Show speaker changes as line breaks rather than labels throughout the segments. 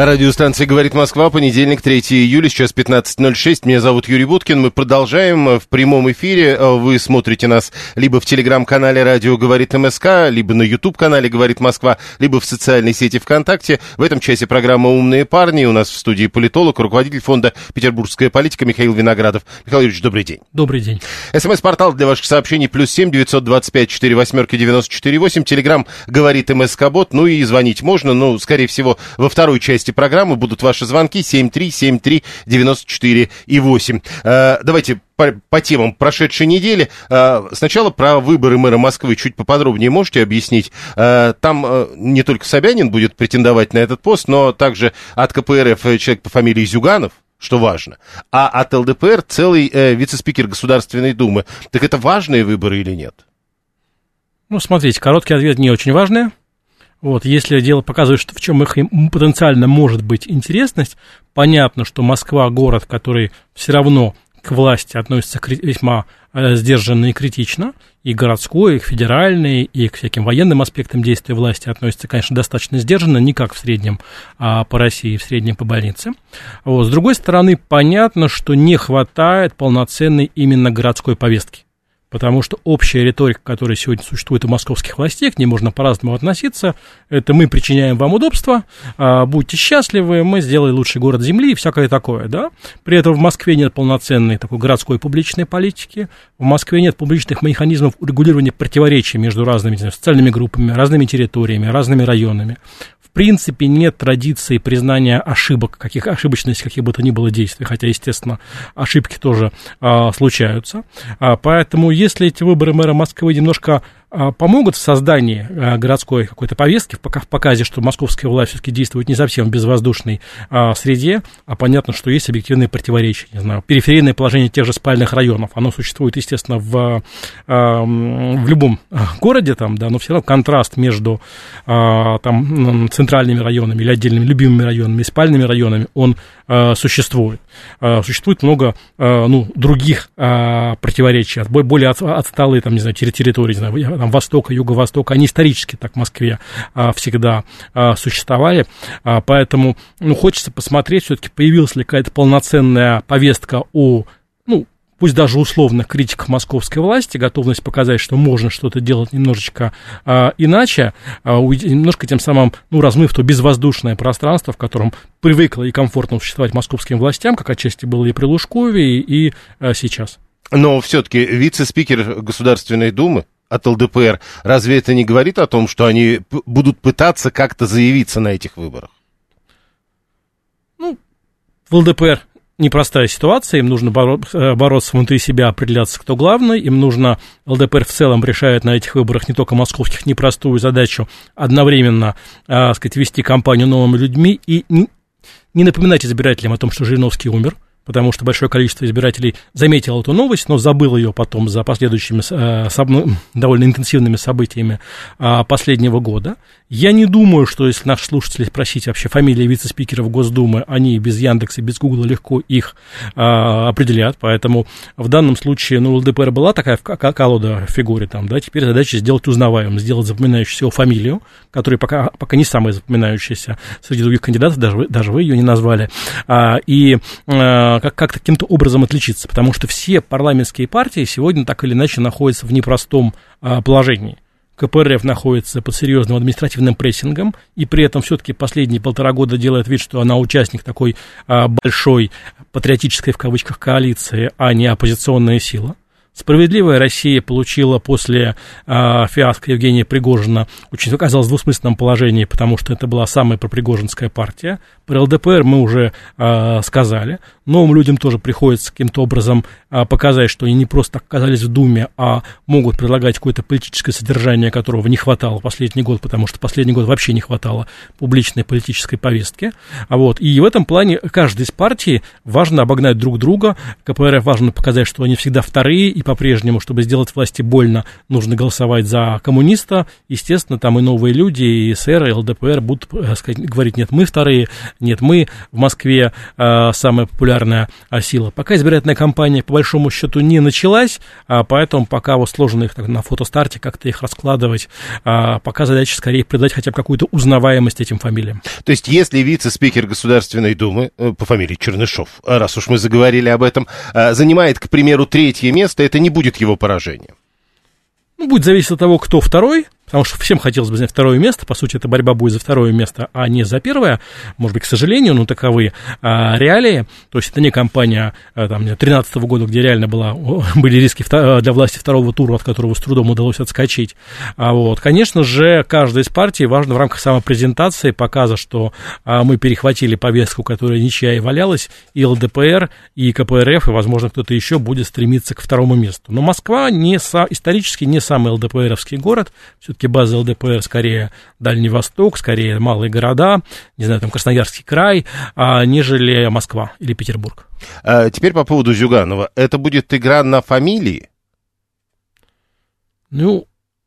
Радиостанция «Говорит Москва», понедельник, 3 июля, сейчас 15.06. Меня зовут Юрий Буткин. Мы продолжаем в прямом эфире. Вы смотрите нас либо в телеграм-канале «Радио говорит МСК», либо на YouTube-канале «Говорит Москва», либо в социальной сети ВКонтакте. В этом часе программа «Умные парни». У нас в студии политолог, руководитель фонда «Петербургская политика» Михаил Виноградов. Михаил Юрьевич, добрый день.
Добрый день.
СМС-портал для ваших сообщений плюс семь девятьсот двадцать пять четыре восьмерки девяносто четыре восемь. Телеграмм «Говорит МСК-бот». Ну и звонить можно, но, скорее всего, во второй части части программы будут ваши звонки 7373948 и 8. Э, давайте по, по темам прошедшей недели. Э, сначала про выборы мэра Москвы чуть поподробнее можете объяснить. Э, там не только Собянин будет претендовать на этот пост, но также от КПРФ человек по фамилии Зюганов, что важно, а от ЛДПР целый э, вице-спикер Государственной Думы. Так это важные выборы или нет?
Ну, смотрите, короткий ответ не очень важный. Вот, если дело показывает, что в чем их потенциально может быть интересность, понятно, что Москва город, который все равно к власти относится весьма э, сдержанно и критично, и городской, и федеральный, и к всяким военным аспектам действия власти относится, конечно, достаточно сдержанно, не как в среднем а, по России, в среднем по больнице. Вот. С другой стороны, понятно, что не хватает полноценной именно городской повестки. Потому что общая риторика, которая сегодня существует у московских властей, к ней можно по-разному относиться. Это мы причиняем вам удобства, а, будьте счастливы, мы сделали лучший город Земли и всякое такое, да. При этом в Москве нет полноценной такой городской публичной политики, в Москве нет публичных механизмов урегулирования противоречий между разными социальными группами, разными территориями, разными районами принципе нет традиции признания ошибок, каких ошибочности каких бы то ни было действий, хотя, естественно, ошибки тоже а, случаются. А, поэтому, если эти выборы мэра Москвы немножко помогут в создании а, городской какой-то повестки, в показе, что московская власть все-таки действует не совсем в безвоздушной а, среде, а понятно, что есть объективные противоречия. Не знаю, периферийное положение тех же спальных районов, оно существует, естественно, в, в любом городе, там, да, но все равно контраст между там, центральными районами или отдельными любимыми районами и спальными районами, он существует. Существует много ну, других противоречий, более отсталые, там, не знаю, территории, не знаю, там, Востока, Юго-Востока, они исторически так в Москве а, всегда а, существовали, а, поэтому, ну, хочется посмотреть, все-таки появилась ли какая-то полноценная повестка о, ну, пусть даже условно критиках московской власти, готовность показать, что можно что-то делать немножечко а, иначе, а, немножко тем самым, ну, размыв то безвоздушное пространство, в котором привыкло и комфортно существовать московским властям, как отчасти было и при Лужкове, и, и а, сейчас.
Но все-таки вице-спикер Государственной Думы, от ЛДПР, разве это не говорит о том, что они будут пытаться как-то заявиться на этих выборах?
Ну, в ЛДПР непростая ситуация, им нужно э, бороться внутри себя, определяться, кто главный, им нужно, ЛДПР в целом решает на этих выборах не только московских, непростую задачу одновременно, так сказать, вести кампанию новыми людьми и не напоминать избирателям о том, что Жириновский умер – потому что большое количество избирателей заметило эту новость, но забыло ее потом за последующими э, ну, довольно интенсивными событиями э, последнего года. Я не думаю, что если наши слушатели спросить вообще фамилии вице-спикеров Госдумы, они без Яндекса, без Гугла легко их э, определят, поэтому в данном случае, ну, ЛДПР была такая колода в фигуре там, да, теперь задача сделать узнаваемым, сделать запоминающуюся фамилию, которая пока, пока не самая запоминающаяся среди других кандидатов, даже, даже вы ее не назвали, а, и а, как, как каким-то образом отличиться, потому что все парламентские партии сегодня так или иначе находятся в непростом а, положении. КПРФ находится под серьезным административным прессингом, и при этом все-таки последние полтора года делает вид, что она участник такой а, большой патриотической в кавычках коалиции, а не оппозиционная сила. Справедливая Россия получила после э, фиаско Евгения Пригожина очень оказалась в двусмысленном положении, потому что это была самая пропригожинская партия. Про ЛДПР мы уже э, сказали. Новым людям тоже приходится каким-то образом э, показать, что они не просто оказались в Думе, а могут предлагать какое-то политическое содержание, которого не хватало последний год, потому что последний год вообще не хватало публичной политической повестки. А вот, и в этом плане каждой из партий важно обогнать друг друга. КПРФ важно показать, что они всегда вторые и по-прежнему, чтобы сделать власти больно, нужно голосовать за коммуниста. Естественно, там и новые люди, и СР, и ЛДПР будут э, сказать, говорить, нет, мы вторые, нет, мы в Москве э, самая популярная э, сила. Пока избирательная кампания, по большому счету, не началась, а поэтому пока вот сложно их так, на фотостарте как-то их раскладывать, а пока задача скорее придать хотя бы какую-то узнаваемость этим фамилиям.
То есть, если вице-спикер Государственной Думы э, по фамилии Чернышов, раз уж мы заговорили об этом, занимает, к примеру, третье место, это не будет его поражением?
Ну, будет зависеть от того, кто второй, потому что всем хотелось бы занять второе место. По сути, эта борьба будет за второе место, а не за первое. Может быть, к сожалению, но таковы а, реалии. То есть это не кампания а, 2013 года, где реально была, были риски для власти второго тура, от которого с трудом удалось отскочить. А вот, конечно же, каждая из партий важно в рамках самопрезентации, показа, что а, мы перехватили повестку, которая ничья и валялась, и ЛДПР, и КПРФ, и, возможно, кто-то еще будет стремиться к второму месту. Но Москва не исторически не самый ЛДПРовский город, все все-таки база ЛДПР скорее Дальний Восток, скорее малые города, не знаю, там Красноярский край, а, нежели Москва или Петербург.
А теперь по поводу Зюганова. Это будет игра на фамилии?
Ну,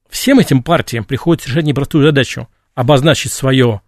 всем этим партиям приходится решать непростую задачу обозначить свое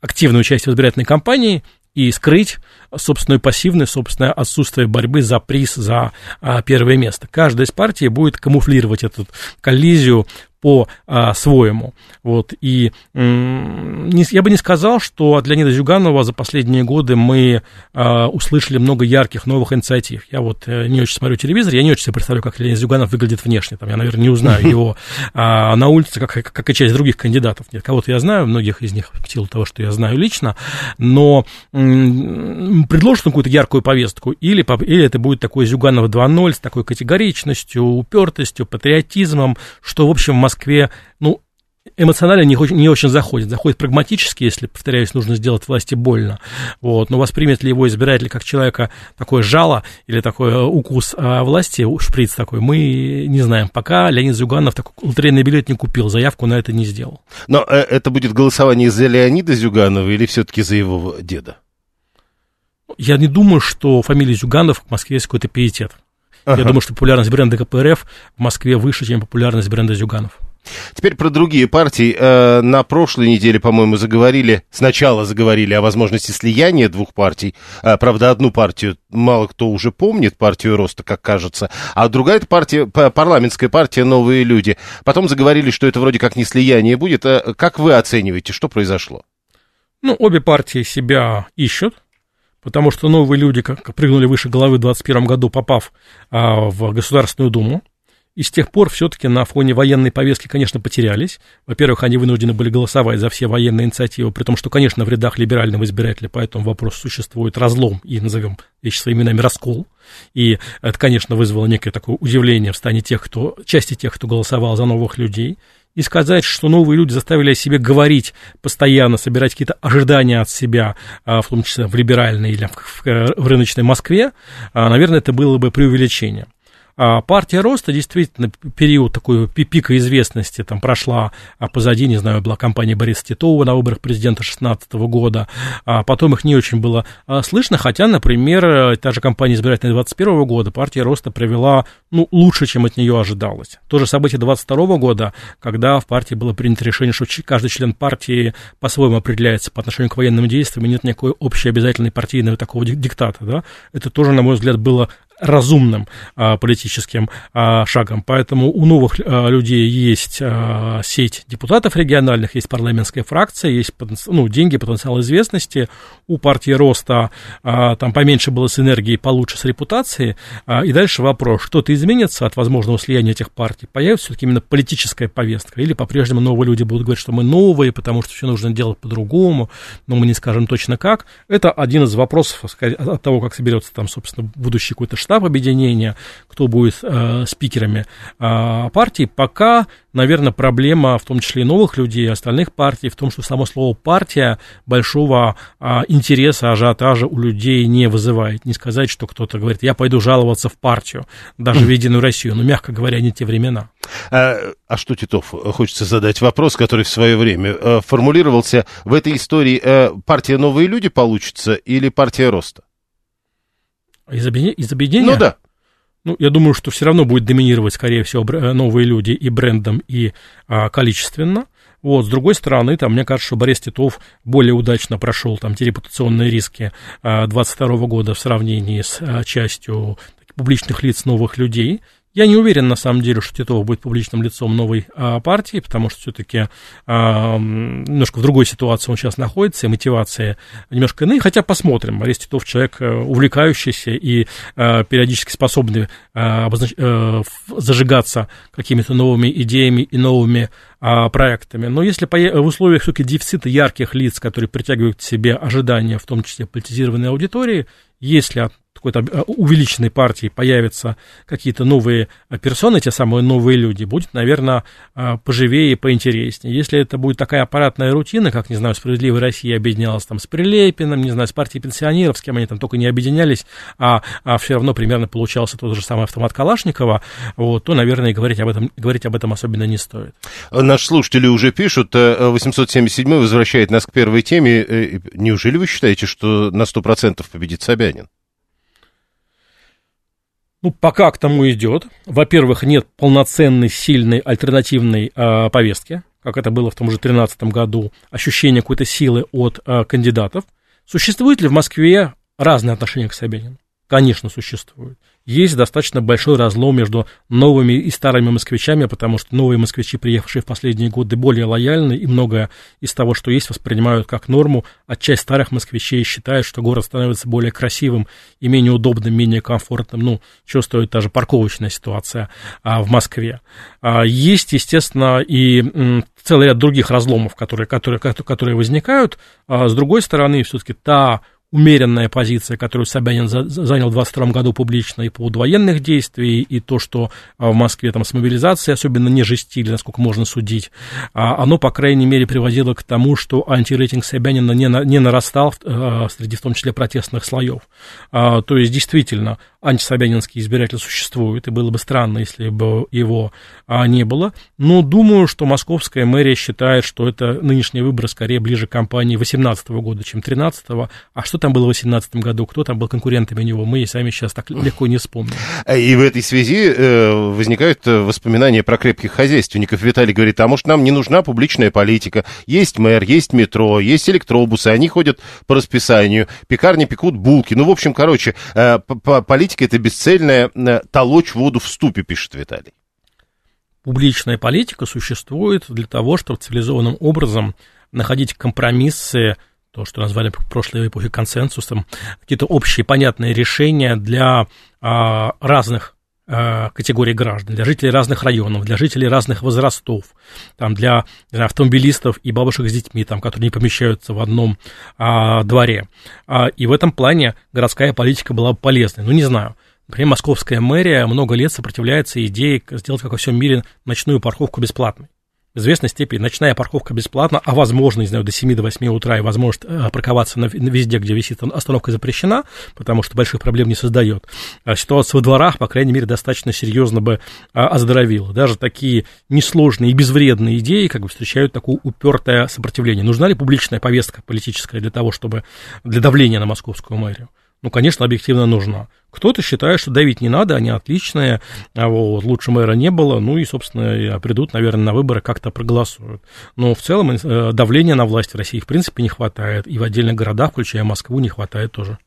активное участие в избирательной кампании и скрыть собственную пассивность, собственное отсутствие борьбы за приз, за а, первое место. Каждая из партий будет камуфлировать эту коллизию по-своему. Вот, и я бы не сказал, что от Леонида Зюганова за последние годы мы а, услышали много ярких новых инициатив. Я вот э, не очень смотрю телевизор, я не очень себе представляю, как Леонид Зюганов выглядит внешне. Там, я, наверное, не узнаю его а, на улице, как, как и часть других кандидатов. Нет, кого-то я знаю, многих из них в силу того, что я знаю лично, но м- предложат какую-то яркую повестку, или, или это будет такой Зюганов 2.0 с такой категоричностью, упертостью, патриотизмом, что, в общем, в Москве, ну, эмоционально не, не очень заходит. Заходит прагматически, если, повторяюсь, нужно сделать власти больно. Вот. Но воспримет ли его избиратель как человека такое жало или такой э, укус а, власти, шприц такой, мы не знаем. Пока Леонид Зюганов такой лотерейный билет не купил, заявку на это не сделал.
Но э, это будет голосование за Леонида Зюганова или все-таки за его деда?
Я не думаю, что фамилия Зюганов в Москве есть какой-то пиетет. Ага. Я думаю, что популярность бренда КПРФ в Москве выше, чем популярность бренда Зюганов.
Теперь про другие партии. Э, на прошлой неделе, по-моему, заговорили, сначала заговорили о возможности слияния двух партий. Э, правда, одну партию мало кто уже помнит, партию Роста, как кажется, а другая это партия, парламентская партия «Новые люди». Потом заговорили, что это вроде как не слияние будет. Э, как вы оцениваете, что произошло?
Ну, обе партии себя ищут потому что новые люди как прыгнули выше головы в 2021 году, попав а, в Государственную Думу, и с тех пор все-таки на фоне военной повестки, конечно, потерялись. Во-первых, они вынуждены были голосовать за все военные инициативы, при том, что, конечно, в рядах либерального избирателя по этому вопросу существует разлом и, назовем вещи своими именами, раскол. И это, конечно, вызвало некое такое удивление в стане тех, кто, части тех, кто голосовал за новых людей и сказать, что новые люди заставили о себе говорить постоянно, собирать какие-то ожидания от себя, а, в том числе в либеральной или в рыночной Москве, а, наверное, это было бы преувеличение. А партия роста действительно период такой пика известности там прошла а позади, не знаю, была кампания Бориса Титова на выборах президента 2016 года, а потом их не очень было а, слышно, хотя, например, та же кампания избирательная 2021 года партия роста провела ну, лучше, чем от нее ожидалось. То же событие 2022 года, когда в партии было принято решение, что каждый член партии по-своему определяется по отношению к военным действиям, и нет никакой общей обязательной партийного такого диктата, да, это тоже, на мой взгляд, было разумным а, политическим а, шагом. Поэтому у новых а, людей есть а, сеть депутатов региональных, есть парламентская фракция, есть ну, деньги, потенциал известности. У партии роста а, там поменьше было с энергией, получше с репутацией. А, и дальше вопрос, что-то изменится от возможного слияния этих партий? Появится все-таки именно политическая повестка? Или по-прежнему новые люди будут говорить, что мы новые, потому что все нужно делать по-другому, но мы не скажем точно как? Это один из вопросов от того, как соберется там, собственно, будущий какой-то штаб объединения, кто будет э, спикерами э, партии, пока, наверное, проблема, в том числе и новых людей, и остальных партий, в том, что само слово партия большого э, интереса, ажиотажа у людей не вызывает. Не сказать, что кто-то говорит, я пойду жаловаться в партию, даже в Единую Россию, но, мягко говоря, не те времена.
А, а что, Титов, хочется задать вопрос, который в свое время э, формулировался. В этой истории э, партия «Новые люди» получится или партия роста?
Из, объединения? из объединения?
Ну да.
Ну, я думаю, что все равно будет доминировать, скорее всего, э, новые люди и брендом, и а, количественно. Вот, с другой стороны, там, мне кажется, что Борис Титов более удачно прошел там те репутационные риски 22 а, года в сравнении с а, частью публичных лиц новых людей. Я не уверен, на самом деле, что Титов будет публичным лицом новой а, партии, потому что все-таки а, немножко в другой ситуации он сейчас находится, и мотивация немножко иные. Хотя посмотрим. Борис Титов человек э, увлекающийся и а, периодически способный а, обознач... а, зажигаться какими-то новыми идеями и новыми а, проектами. Но если по... в условиях все-таки дефицита ярких лиц, которые притягивают к себе ожидания, в том числе политизированной аудитории, если какой-то э, увеличенной партии появятся какие-то новые персоны, те самые новые люди, будет, наверное, э, поживее и поинтереснее. Если это будет такая аппаратная рутина, как, не знаю, «Справедливая Россия» объединялась там с Прилепиным, не знаю, с партией пенсионеров, с кем они там только не объединялись, а, а все равно примерно получался тот же самый автомат Калашникова, вот, то, наверное, говорить об этом, говорить об этом особенно не стоит.
Наши слушатели уже пишут, 877 э, возвращает нас к первой теме. Неужели вы считаете, что на 100% победит Собянин?
Ну, пока к тому идет. Во-первых, нет полноценной, сильной альтернативной э, повестки, как это было в том же 2013 году, ощущение какой-то силы от э, кандидатов. Существует ли в Москве разные отношения к Собянину? Конечно, существует есть достаточно большой разлом между новыми и старыми москвичами, потому что новые москвичи, приехавшие в последние годы, более лояльны, и многое из того, что есть, воспринимают как норму, а часть старых москвичей считает, что город становится более красивым и менее удобным, менее комфортным, ну, что стоит та же парковочная ситуация а, в Москве. А, есть, естественно, и целый ряд других разломов, которые, которые, которые возникают. А, с другой стороны, все-таки та умеренная позиция, которую Собянин занял в 22 году публично и по поводу военных действий, и то, что а, в Москве там с мобилизацией особенно не жестили, насколько можно судить, а, оно, по крайней мере, приводило к тому, что антирейтинг Собянина не, не нарастал а, среди, в том числе, протестных слоев. То есть, действительно, антисобянинский избиратель существует, и было бы странно, если бы его не было. Но думаю, что московская мэрия считает, что это нынешний выбор скорее ближе к кампании 2018 года, чем 2013. А что там было в 2018 году, кто там был конкурентами него, мы и сами сейчас так легко не вспомним.
И в этой связи э, возникают э, воспоминания про крепких хозяйственников. Виталий говорит, а может нам не нужна публичная политика? Есть мэр, есть метро, есть электробусы, они ходят по расписанию, пекарни пекут булки. Ну, в общем, короче, э, политика это бесцельная э, толочь воду в ступе, пишет Виталий.
Публичная политика существует для того, чтобы цивилизованным образом находить компромиссы то, что назвали в прошлой эпохе консенсусом, какие-то общие понятные решения для а, разных а, категорий граждан, для жителей разных районов, для жителей разных возрастов, там, для знаю, автомобилистов и бабушек с детьми, там, которые не помещаются в одном а, дворе. А, и в этом плане городская политика была полезной. Ну, не знаю. Например, московская мэрия много лет сопротивляется идее сделать, как во всем мире, ночную парковку бесплатной в известной степени ночная парковка бесплатна, а возможно, не знаю, до 7 до 8 утра и возможность э, парковаться на, везде, где висит остановка запрещена, потому что больших проблем не создает. А ситуация во дворах, по крайней мере, достаточно серьезно бы а, оздоровила. Даже такие несложные и безвредные идеи как бы встречают такое упертое сопротивление. Нужна ли публичная повестка политическая для того, чтобы для давления на московскую мэрию? Ну, конечно, объективно нужна. Кто-то считает, что давить не надо, они отличные, а вот, лучше мэра не было, ну и, собственно, придут, наверное, на выборы, как-то проголосуют. Но в целом э, давления на власть в России, в принципе, не хватает, и в отдельных городах, включая Москву, не хватает тоже.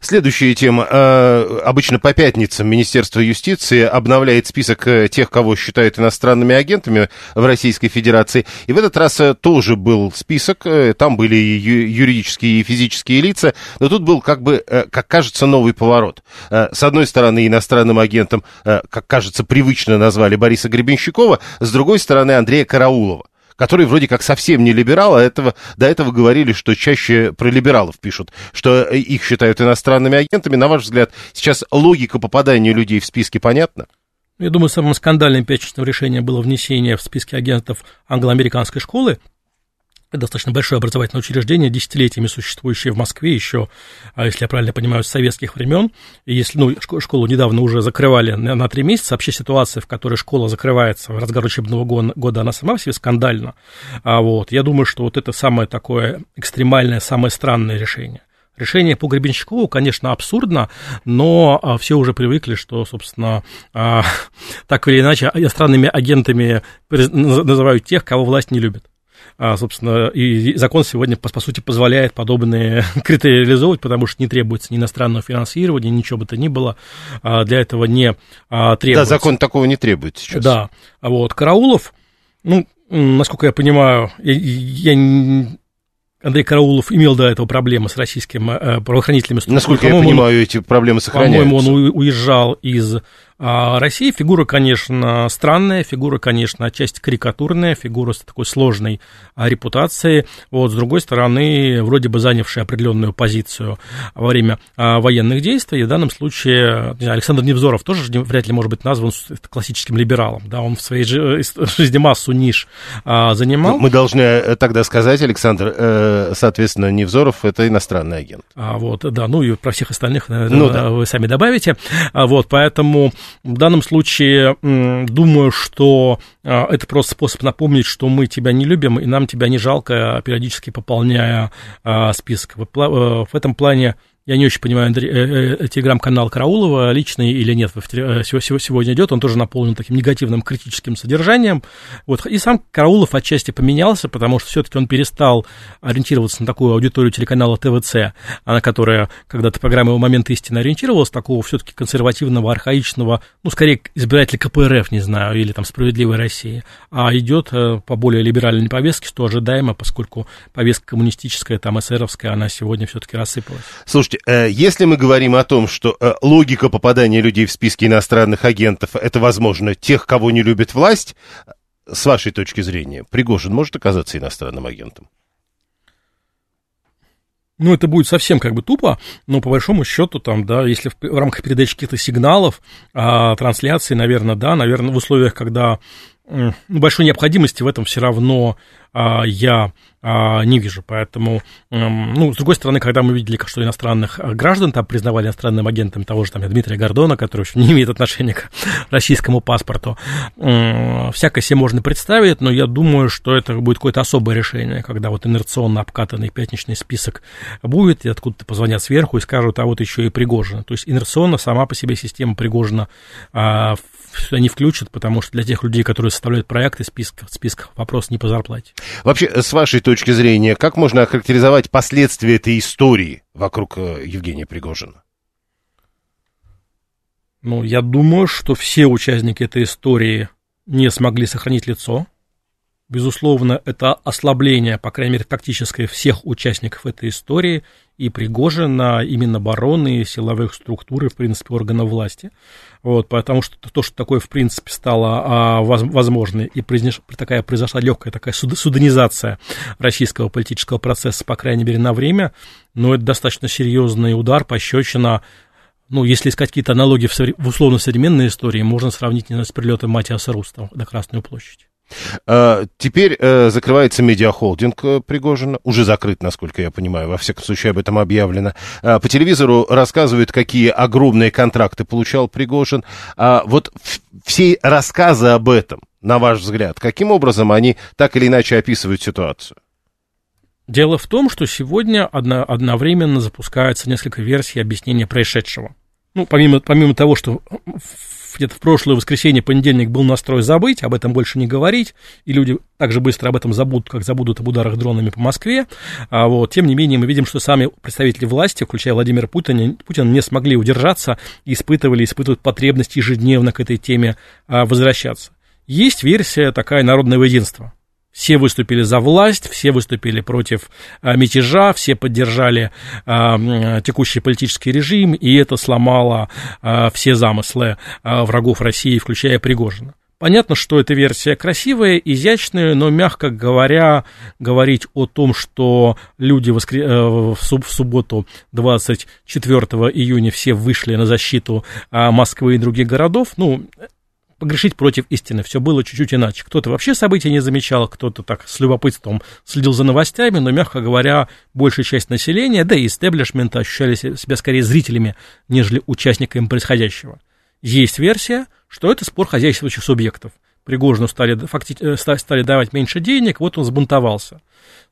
Следующая тема. Э, обычно по пятницам Министерство юстиции обновляет список э, тех, кого считают иностранными агентами в Российской Федерации. И в этот раз э, тоже был список. Там были и юридические и физические лица. Но тут был, как бы, как кажется, новый поворот. С одной стороны, иностранным агентом, как кажется, привычно назвали Бориса Гребенщикова. С другой стороны, Андрея Караулова который вроде как совсем не либерал, а этого, до этого говорили, что чаще про либералов пишут, что их считают иностранными агентами. На ваш взгляд, сейчас логика попадания людей в списки понятна?
Я думаю, самым скандальным пятничным решением было внесение в списки агентов англо-американской школы, достаточно большое образовательное учреждение, десятилетиями существующее в Москве еще, а если я правильно понимаю, с советских времен. И если, ну, школу недавно уже закрывали на три месяца, вообще ситуация, в которой школа закрывается в разгар учебного года, она сама в себе скандальна. А вот, я думаю, что вот это самое такое экстремальное, самое странное решение. Решение по Гребенщикову, конечно, абсурдно, но а, все уже привыкли, что, собственно, а, так или иначе иностранными агентами называют тех, кого власть не любит. А, собственно, и закон сегодня, по, по сути, позволяет подобные критерии реализовывать, потому что не требуется ни иностранного финансирования, ничего бы то ни было, а, для этого не а, требуется.
Да, закон такого не требует сейчас.
Да, вот, Караулов, ну, насколько я понимаю, я, я Андрей Караулов имел до этого проблемы с российскими э, правоохранительными
структурами. Насколько я понимаю, он, эти проблемы сохраняются.
По-моему, он уезжал из а Россия фигура, конечно, странная, фигура, конечно, отчасти карикатурная, фигура с такой сложной а, репутацией. Вот, с другой стороны, вроде бы занявшая определенную позицию во время а, военных действий. И в данном случае знаю, Александр Невзоров тоже вряд ли может быть назван классическим либералом. Да, он в своей э, жизни массу ниш а, занимал.
Мы должны э, тогда сказать, Александр, э, соответственно, Невзоров это иностранный агент.
А, вот, да, ну и про всех остальных, наверное, ну, да. вы сами добавите. А, вот, поэтому в данном случае думаю, что а, это просто способ напомнить, что мы тебя не любим, и нам тебя не жалко, периодически пополняя а, список. В э, этом плане я не очень понимаю, Андрей, э, э, телеграм-канал Караулова личный или нет, э, сегодня идет, он тоже наполнен таким негативным критическим содержанием. Вот. И сам Караулов отчасти поменялся, потому что все-таки он перестал ориентироваться на такую аудиторию телеканала ТВЦ, на которая когда-то программа его «Момент истины» ориентировалась, такого все-таки консервативного, архаичного, ну, скорее, избирателя КПРФ, не знаю, или там «Справедливой России», а идет по более либеральной повестке, что ожидаемо, поскольку повестка коммунистическая, там, эсеровская, она сегодня все-таки рассыпалась.
Слушайте, Э, если мы говорим о том, что э, логика попадания людей в списки иностранных агентов, это, возможно, тех, кого не любит власть, с вашей точки зрения, Пригожин может оказаться иностранным агентом?
Ну, это будет совсем как бы тупо, но по большому счету, там, да, если в, в рамках передачи каких-то сигналов, а, трансляции, наверное, да, наверное, в условиях, когда ну, большой необходимости в этом все равно я а, не вижу. Поэтому, ну, с другой стороны, когда мы видели, что иностранных а, граждан там признавали иностранным агентом того же там Дмитрия Гордона, который еще не имеет отношения к российскому паспорту, всякое себе можно представить, но я думаю, что это будет какое-то особое решение, когда вот инерционно обкатанный пятничный список будет, и откуда-то позвонят сверху и скажут, а вот еще и Пригожина. То есть инерционно сама по себе система Пригожина сюда не включат, потому что для тех людей, которые составляют проекты, список, список вопрос не по зарплате.
Вообще, с вашей точки зрения, как можно охарактеризовать последствия этой истории вокруг э, Евгения Пригожина?
Ну, я думаю, что все участники этой истории не смогли сохранить лицо, Безусловно, это ослабление, по крайней мере, тактическое всех участников этой истории, и Пригожина, именно бароны, силовых структур и, в принципе, органов власти. Вот, потому что то, что такое, в принципе, стало а, возможно, и произнеш, такая произошла легкая такая суд, судонизация российского политического процесса, по крайней мере, на время, но это достаточно серьезный удар, пощечина ну, если искать какие-то аналогии в, в условно-современной истории, можно сравнить, не знаю, с прилетом Матиаса Руста на Красную площадь.
А, теперь э, закрывается медиахолдинг э, Пригожина, уже закрыт, насколько я понимаю, во всяком случае об этом объявлено. По телевизору рассказывают, какие огромные контракты получал Пригожин. А вот все рассказы об этом, на ваш взгляд, каким образом они так или иначе описывают ситуацию?
Дело в том, что сегодня одно, одновременно запускается несколько версий объяснения происшедшего. Ну, помимо, помимо того, что где-то в прошлое воскресенье, понедельник был настрой забыть, об этом больше не говорить, и люди так же быстро об этом забудут, как забудут об ударах дронами по Москве. А вот, тем не менее, мы видим, что сами представители власти, включая Владимира Путина, Путина, не смогли удержаться и испытывали, испытывают потребность ежедневно к этой теме а, возвращаться. Есть версия такая народного единства. Все выступили за власть, все выступили против а, мятежа, все поддержали а, текущий политический режим, и это сломало а, все замыслы а, врагов России, включая Пригожина. Понятно, что эта версия красивая, изящная, но, мягко говоря, говорить о том, что люди воскр... Э, в субботу 24 июня все вышли на защиту Москвы и других городов, ну, погрешить против истины. Все было чуть-чуть иначе. Кто-то вообще события не замечал, кто-то так с любопытством следил за новостями, но, мягко говоря, большая часть населения, да и истеблишмента ощущали себя скорее зрителями, нежели участниками происходящего. Есть версия, что это спор хозяйствующих субъектов. Пригожину стали, факти, э, стали давать меньше денег, вот он сбунтовался.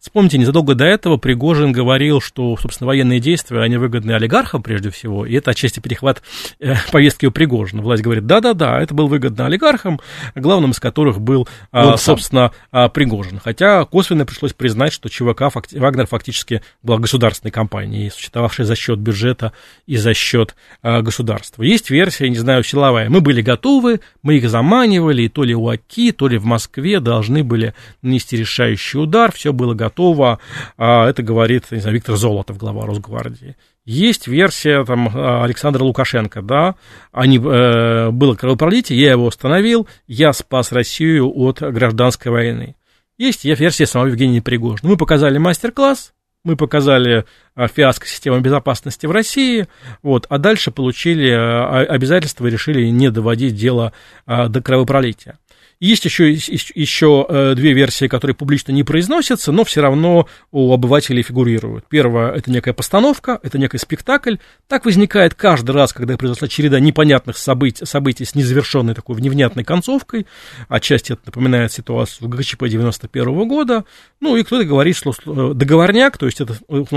Вспомните, незадолго до этого Пригожин говорил, что, собственно, военные действия, они выгодны олигархам прежде всего, и это отчасти перехват э, повестки у Пригожина. Власть говорит, да-да-да, это был выгодно олигархам, главным из которых был, а, собственно, а, Пригожин. Хотя косвенно пришлось признать, что ЧВК, факти, Вагнер фактически была государственной компанией, существовавшей за счет бюджета и за счет а, государства. Есть версия, не знаю, силовая. Мы были готовы, мы их заманивали, и то ли у Аки, то ли в Москве должны были нанести решающий удар, все было готово готово. А это говорит, не знаю, Виктор Золотов, глава Росгвардии. Есть версия там, Александра Лукашенко, да, они, э, было кровопролитие, я его остановил, я спас Россию от гражданской войны. Есть версия самого Евгения Пригожина. Мы показали мастер-класс, мы показали э, фиаско системы безопасности в России, вот, а дальше получили э, обязательства и решили не доводить дело до кровопролития. Есть еще, еще э, две версии, которые публично не произносятся, но все равно у обывателей фигурируют. Первое – это некая постановка, это некий спектакль. Так возникает каждый раз, когда произошла череда непонятных событий, событий с незавершенной такой невнятной концовкой. Отчасти это напоминает ситуацию в ГЧП 91 года. Ну, и кто-то говорит, что э, договорняк, то есть это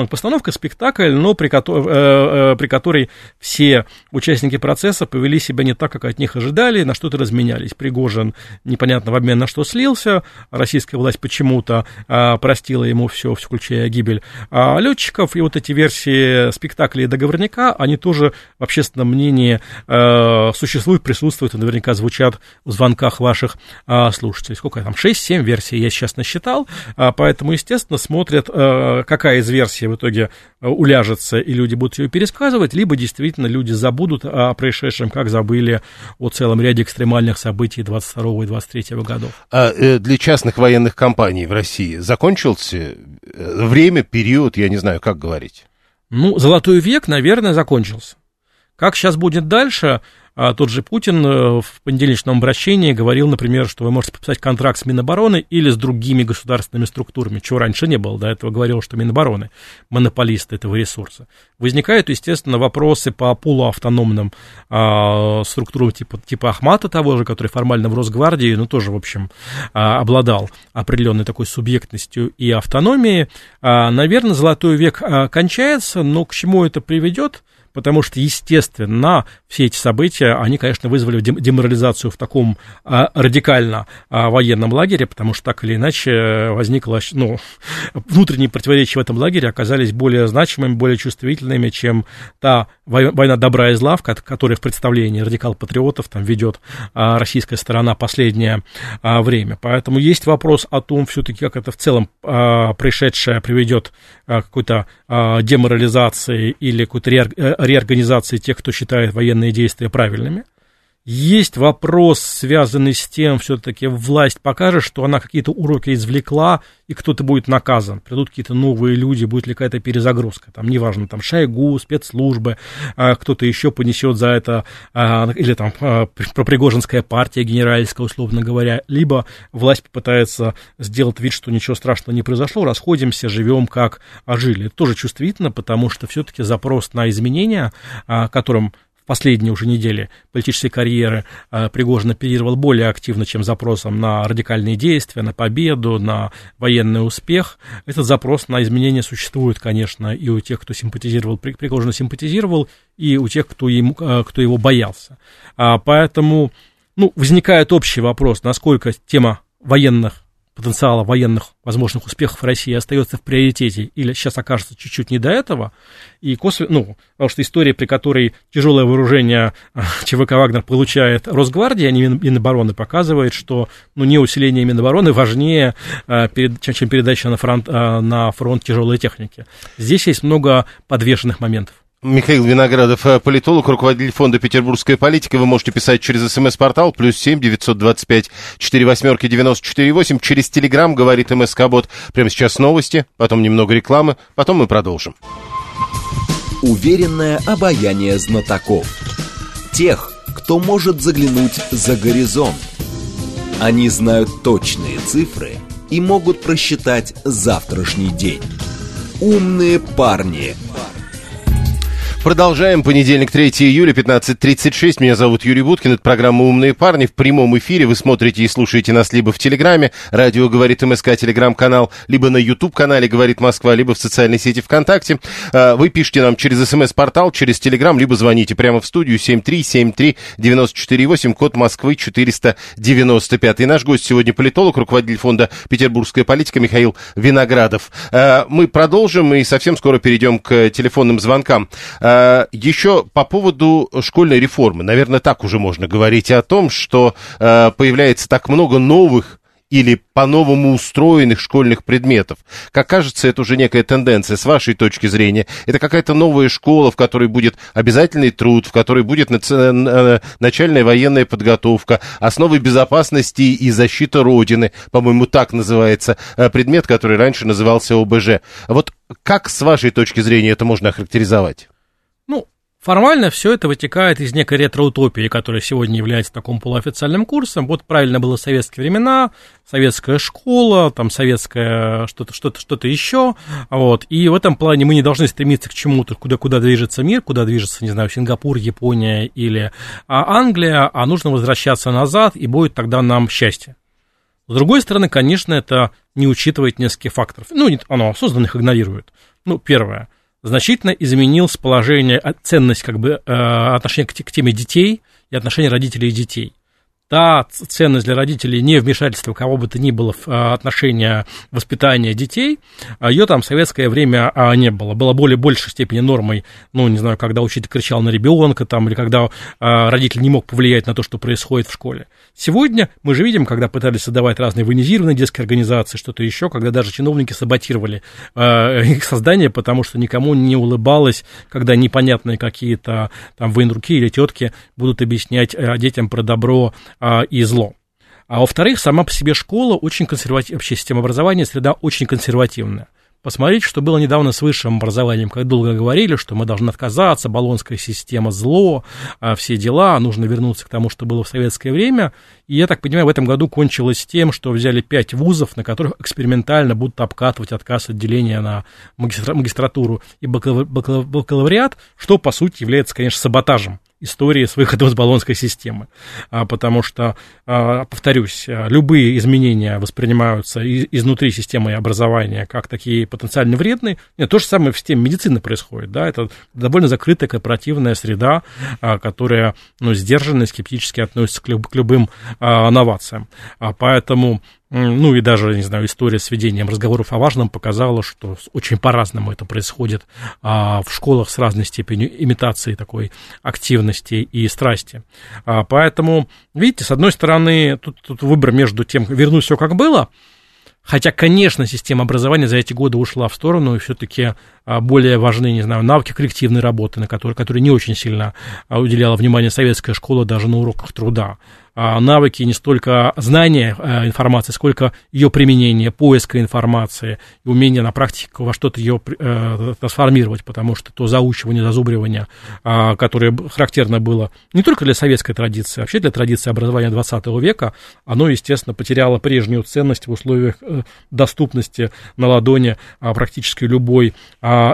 постановка, спектакль, но при, э, при которой все участники процесса повели себя не так, как от них ожидали, на что-то разменялись. Пригожин непонятно в обмен на что слился, российская власть почему-то а, простила ему все, включая гибель. А, летчиков, и вот эти версии спектакля договорника, они тоже в общественном мнении а, существуют, присутствуют и наверняка звучат в звонках ваших а, слушателей. Сколько там, 6-7 версий я сейчас насчитал, а, поэтому, естественно, смотрят, а, какая из версий в итоге уляжется, и люди будут ее пересказывать, либо действительно люди забудут о происшедшем, как забыли о целом ряде экстремальных событий 22 и 23 годов.
А э, для частных военных компаний в России закончился э, время, период, я не знаю, как говорить?
Ну, золотой век, наверное, закончился. Как сейчас будет дальше, а тот же Путин э, в понедельничном обращении говорил, например, что вы можете подписать контракт с Минобороны или с другими государственными структурами, чего раньше не было. До этого говорил, что Минобороны монополисты этого ресурса. Возникают, естественно, вопросы по полуавтономным а, структурам типа, типа Ахмата того же, который формально в Росгвардии, но тоже, в общем, а, обладал определенной такой субъектностью и автономией. А, наверное, золотой век а, кончается, но к чему это приведет? Потому что, естественно, все эти события, они, конечно, вызвали деморализацию в таком а, радикально а, военном лагере, потому что так или иначе возникло, ну, внутренние противоречия в этом лагере оказались более значимыми, более чувствительными, чем та война добра и зла, в которой в представлении радикал-патриотов там ведет а, российская сторона последнее время. Поэтому есть вопрос о том, все-таки, как это в целом происшедшее приведет какой-то а, деморализации или какой-то реорганизации тех, кто считает военные действия правильными. Есть вопрос, связанный с тем, все-таки власть покажет, что она какие-то уроки извлекла, и кто-то будет наказан. Придут какие-то новые люди, будет ли какая-то перезагрузка. Там, неважно, там Шойгу, спецслужбы, а, кто-то еще понесет за это, а, или там а, пропригожинская партия генеральская, условно говоря. Либо власть попытается сделать вид, что ничего страшного не произошло, расходимся, живем как жили. Это тоже чувствительно, потому что все-таки запрос на изменения, которым последние уже недели политической карьеры э, Пригожин оперировал более активно, чем запросом на радикальные действия, на победу, на военный успех. Этот запрос на изменения существует, конечно, и у тех, кто симпатизировал, Пригожин симпатизировал, и у тех, кто, ему, э, кто его боялся. А, поэтому ну, возникает общий вопрос, насколько тема военных потенциала военных возможных успехов России остается в приоритете или сейчас окажется чуть-чуть не до этого, и косвенно, ну, потому что история, при которой тяжелое вооружение а, ЧВК «Вагнер» получает Росгвардия, а не Минобороны, показывает, что ну, не усиление Минобороны важнее, а, чем, чем передача на фронт, а, на фронт тяжелой техники. Здесь есть много подвешенных моментов.
Михаил Виноградов, э, политолог, руководитель фонда «Петербургская политика». Вы можете писать через смс-портал плюс семь девятьсот двадцать пять четыре восьмерки девяносто четыре восемь. Через телеграм говорит МСК-бот. Прямо сейчас новости, потом немного рекламы, потом мы продолжим.
Уверенное обаяние знатоков. Тех, кто может заглянуть за горизонт. Они знают точные цифры и могут просчитать завтрашний день. Умные парни –
Продолжаем. Понедельник, 3 июля, 15.36. Меня зовут Юрий Буткин. Это программа «Умные парни». В прямом эфире вы смотрите и слушаете нас либо в Телеграме, радио «Говорит МСК», Телеграм-канал, либо на YouTube-канале «Говорит Москва», либо в социальной сети ВКонтакте. А, вы пишите нам через СМС-портал, через Телеграм, либо звоните прямо в студию 7373948, код Москвы 495. И наш гость сегодня политолог, руководитель фонда «Петербургская политика» Михаил Виноградов. А, мы продолжим и совсем скоро перейдем к телефонным звонкам. А, Э, Еще по поводу школьной реформы. Наверное, так уже можно говорить о том, что э, появляется так много новых или по-новому устроенных школьных предметов. Как кажется, это уже некая тенденция с вашей точки зрения. Это какая-то новая школа, в которой будет обязательный труд, в которой будет э, начальная военная подготовка, основы безопасности и защита Родины, по-моему, так называется предмет, который раньше назывался ОБЖ. Вот как с вашей точки зрения это можно охарактеризовать?
Формально все это вытекает из некой ретроутопии, которая сегодня является таким полуофициальным курсом. Вот правильно было советские времена, советская школа, там советская что-то, что-то, что-то еще. Вот. И в этом плане мы не должны стремиться к чему-то, куда, куда движется мир, куда движется, не знаю, Сингапур, Япония или а, Англия, а нужно возвращаться назад, и будет тогда нам счастье. С другой стороны, конечно, это не учитывает нескольких факторов. Ну, оно осознанно их игнорирует. Ну, первое – значительно изменилось положение, ценность как бы э, отношения к теме детей и отношения родителей и детей та ценность для родителей не вмешательство кого бы то ни было в а, отношения воспитания детей, а ее там в советское время а, не было. Было более большей степени нормой, ну, не знаю, когда учитель кричал на ребенка, там, или когда родитель не мог повлиять на то, что происходит в школе. Сегодня мы же видим, когда пытались создавать разные военизированные детские организации, что-то еще, когда даже чиновники саботировали их создание, потому что никому не улыбалось, когда непонятные какие-то там военруки или тетки будут объяснять детям про добро а, и зло. А во-вторых, сама по себе школа очень консервативная, вообще система образования, среда очень консервативная. Посмотрите, что было недавно с высшим образованием, как долго говорили, что мы должны отказаться, баллонская система зло, а, все дела, нужно вернуться к тому, что было в советское время. И я так понимаю, в этом году кончилось тем, что взяли пять вузов, на которых экспериментально будут обкатывать отказ отделения на магистратуру и бакалавриат, что, по сути, является, конечно, саботажем истории с выходом из баллонской системы. А, потому что, а, повторюсь, а, любые изменения воспринимаются изнутри системы образования как такие потенциально вредные. Нет, то же самое в системе медицины происходит. Да? Это довольно закрытая корпоративная среда, которая ну, сдержанно и скептически относится к, любым новациям. Поэтому ну и даже, не знаю, история с ведением разговоров о важном показала, что очень по-разному это происходит а, в школах с разной степенью имитации такой активности и страсти. А, поэтому, видите, с одной стороны, тут, тут выбор между тем, вернуть все как было, Хотя, конечно, система образования за эти годы ушла в сторону, и все-таки более важны, не знаю, навыки коллективной работы, на которые, которые не очень сильно а, уделяла внимание советская школа даже на уроках труда. А, навыки не столько знания э, информации, сколько ее применения, поиска информации и умения на практике во что-то ее э, трансформировать, потому что то заучивание, зазубривание, а, которое характерно было не только для советской традиции, а вообще для традиции образования 20 века, оно, естественно, потеряло прежнюю ценность в условиях э, доступности на ладони а, практически любой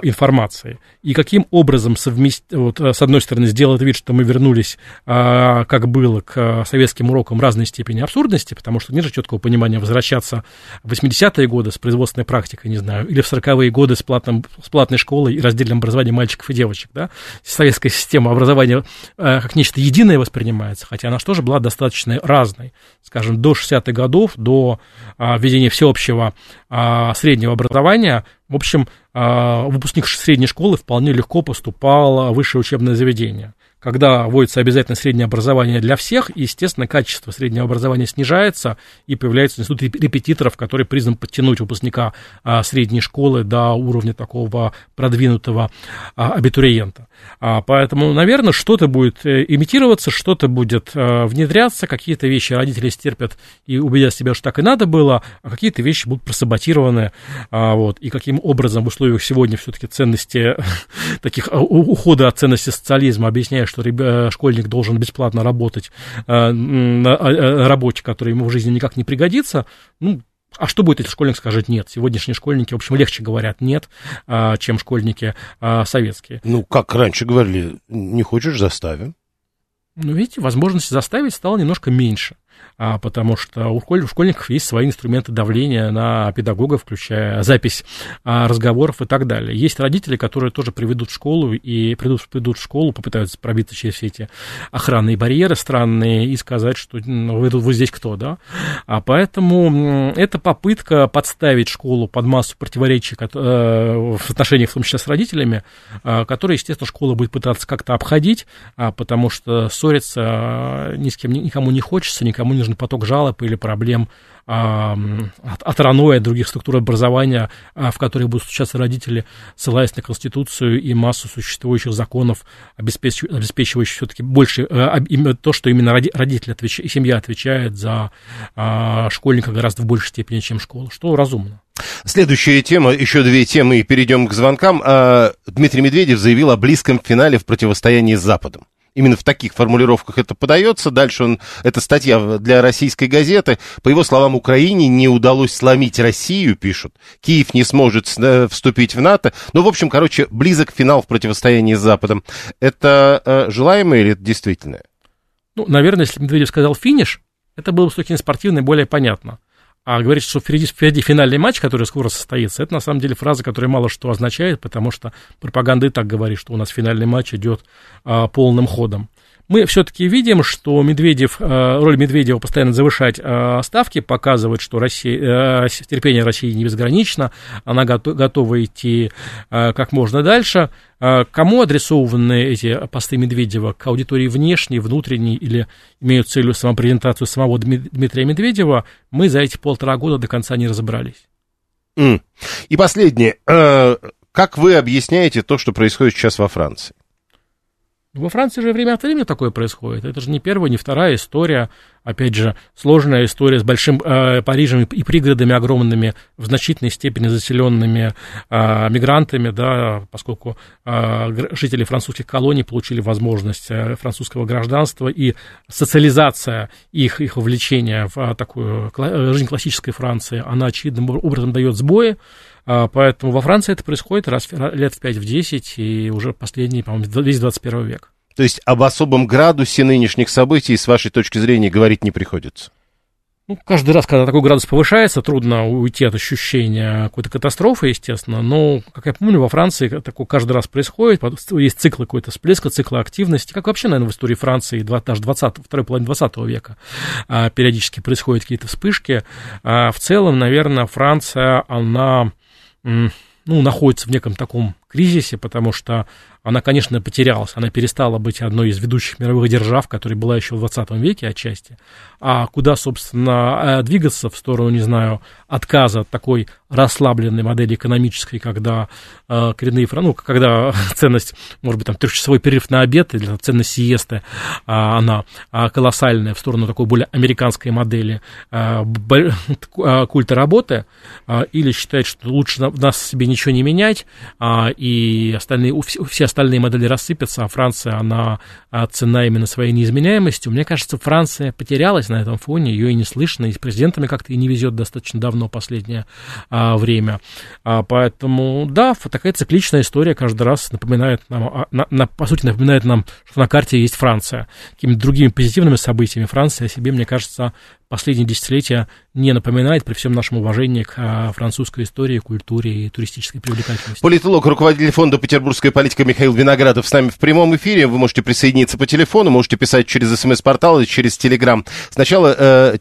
информации. И каким образом совместить, вот, с одной стороны, сделать вид, что мы вернулись, как было, к советской советским урокам разной степени абсурдности, потому что нет же четкого понимания возвращаться в 80-е годы с производственной практикой, не знаю, или в 40-е годы с, платным, с платной школой и раздельным образованием мальчиков и девочек, да. Советская система образования э, как нечто единое воспринимается, хотя она тоже была достаточно разной. Скажем, до 60-х годов, до э, введения всеобщего э, среднего образования, в общем, э, выпускник средней школы вполне легко поступал в высшее учебное заведение когда вводится обязательно среднее образование для всех, естественно, качество среднего образования снижается, и появляется институт репетиторов, который призван подтянуть выпускника а, средней школы до уровня такого продвинутого а, абитуриента. А, поэтому, наверное, что-то будет э, имитироваться, что-то будет а, внедряться, какие-то вещи родители стерпят и убедят себя, что так и надо было, а какие-то вещи будут просаботированы, а, вот, и каким образом в условиях сегодня все-таки ценности таких ухода от ценности социализма, объясняя, что ребя, школьник должен бесплатно работать а, на работе, которая ему в жизни никак не пригодится, ну, а что будет, если школьник скажет нет? Сегодняшние школьники, в общем, легче говорят нет, чем школьники советские.
Ну, как раньше говорили, не хочешь, заставим.
Ну, видите, возможности заставить стало немножко меньше а, потому что у школьников есть свои инструменты давления на педагогов, включая запись а, разговоров и так далее. Есть родители, которые тоже приведут в школу и придут, придут в школу, попытаются пробиться через все эти охранные барьеры странные и сказать, что ну, вы, вы здесь кто, да? А поэтому это попытка подставить школу под массу противоречий э, в отношениях, в том числе с родителями, э, которые, естественно, школа будет пытаться как-то обходить, а, потому что ссориться ни с кем никому не хочется, никому не нужен поток жалоб или проблем от, от РАНО и других структур образования, а, в которых будут встречаться родители, ссылаясь на Конституцию и массу существующих законов, обеспечивающих, все-таки больше а, то, что именно родители отвеч, семья отвечает за а, школьника гораздо в большей степени, чем школа, что разумно.
Следующая тема, еще две темы, и перейдем к звонкам. А, Дмитрий Медведев заявил о близком финале в противостоянии с Западом. Именно в таких формулировках это подается. Дальше он, это статья для российской газеты. По его словам, Украине не удалось сломить Россию, пишут. Киев не сможет э, вступить в НАТО. Ну, в общем, короче, близок финал в противостоянии с Западом. Это э, желаемое или это действительное?
Ну, наверное, если Медведев сказал финиш, это было бы с точки зрения спортивной более понятно. А говорить, что впереди, впереди финальный матч, который скоро состоится, это на самом деле фраза, которая мало что означает, потому что пропаганда и так говорит, что у нас финальный матч идет а, полным ходом мы все-таки видим, что Медведев, э, роль Медведева постоянно завышать э, ставки, показывает, что Россия, э, терпение России не безгранично, она готова идти как можно дальше. Кому адресованы эти посты Медведева? К аудитории внешней, внутренней или имеют целью самопрезентацию самого Дмитрия Медведева? Мы за эти полтора года до конца не разобрались.
И последнее. Как вы объясняете то, что происходит сейчас во Франции?
Во Франции же время от времени такое происходит. Это же не первая, не вторая история. Опять же, сложная история с большим э, Парижем и пригородами огромными, в значительной степени заселенными э, мигрантами, да, поскольку э, жители французских колоний получили возможность э, французского гражданства и социализация их, их вовлечения в э, такую кла- жизнь классической Франции, она очевидным образом дает сбои. А, поэтому во Франции это происходит раз лет в 5-10, и уже последний, по-моему, весь 21 век.
То есть об особом градусе нынешних событий, с вашей точки зрения, говорить не приходится?
Ну, каждый раз, когда такой градус повышается, трудно уйти от ощущения какой-то катастрофы, естественно. Но, как я помню, во Франции такое каждый раз происходит. Есть цикл какой-то всплеска, цикл активности. Как вообще, наверное, в истории Франции даже 20, второй половины 20 века а, периодически происходят какие-то вспышки. А, в целом, наверное, Франция, она ну, находится в неком таком кризисе, потому что она, конечно, потерялась, она перестала быть одной из ведущих мировых держав, которая была еще в 20 веке отчасти, а куда, собственно, э, двигаться в сторону, не знаю, отказа от такой расслабленной модели экономической, когда э, коренные, ну, когда ценность, может быть, там, трехчасовой перерыв на обед или ценность сиесты, э, она э, колоссальная в сторону такой более американской модели э, э культа работы, э, или считать, что лучше нас себе ничего не менять, э, и остальные, все остальные модели рассыпятся, а Франция, она а, цена именно своей неизменяемостью. Мне кажется, Франция потерялась на этом фоне, ее и не слышно, и с президентами как-то и не везет достаточно давно, последнее а, время. А, поэтому, да, такая цикличная история каждый раз напоминает нам, а, на, на, по сути, напоминает нам, что на карте есть Франция. Какими-то другими позитивными событиями Франция о себе, мне кажется, последние десятилетия не напоминает при всем нашем уважении к а, французской истории, культуре и туристической привлекательности.
Политолог, руководитель фонда «Петербургская политика» Михаил Виноградов с нами в прямом эфире. Вы можете присоединиться по телефону, можете писать через смс-портал и через телеграм. Сначала э,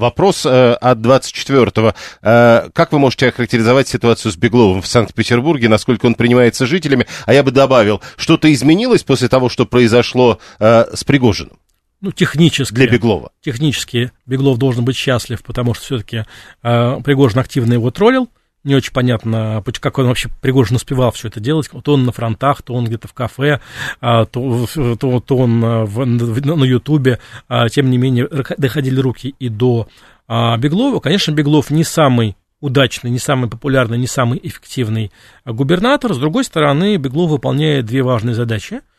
вопрос э, от 24-го. Э, как вы можете охарактеризовать ситуацию с Бегловым в Санкт-Петербурге, насколько он принимается жителями? А я бы добавил, что-то изменилось после того, что произошло э, с Пригожиным?
Ну, технически.
Для Беглова.
Технически Беглов должен быть счастлив, потому что все-таки э, Пригожин активно его троллил. Не очень понятно, как он вообще Пригожин успевал все это делать. То он на фронтах, то он где-то в кафе, а, то, то, то он в, на Ютубе. А, тем не менее, доходили руки и до а, Беглова. Конечно, Беглов не самый удачный, не самый популярный, не самый эффективный губернатор. С другой стороны, Беглов выполняет две важные задачи – а,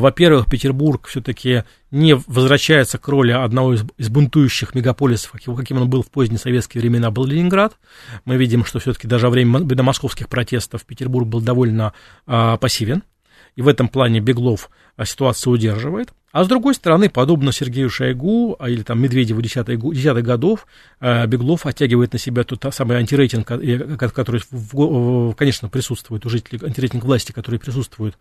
во-первых, Петербург все-таки не возвращается к роли одного из, из бунтующих мегаполисов, каким он был в поздние советские времена, был Ленинград. Мы видим, что все-таки даже во время московских протестов Петербург был довольно а, пассивен. И в этом плане Беглов а, ситуацию удерживает. А с другой стороны, подобно Сергею Шойгу а, или там Медведеву 10-х, 10 годов, э, Беглов оттягивает на себя тот самый антирейтинг, который, конечно, присутствует у жителей, антирейтинг власти, который присутствует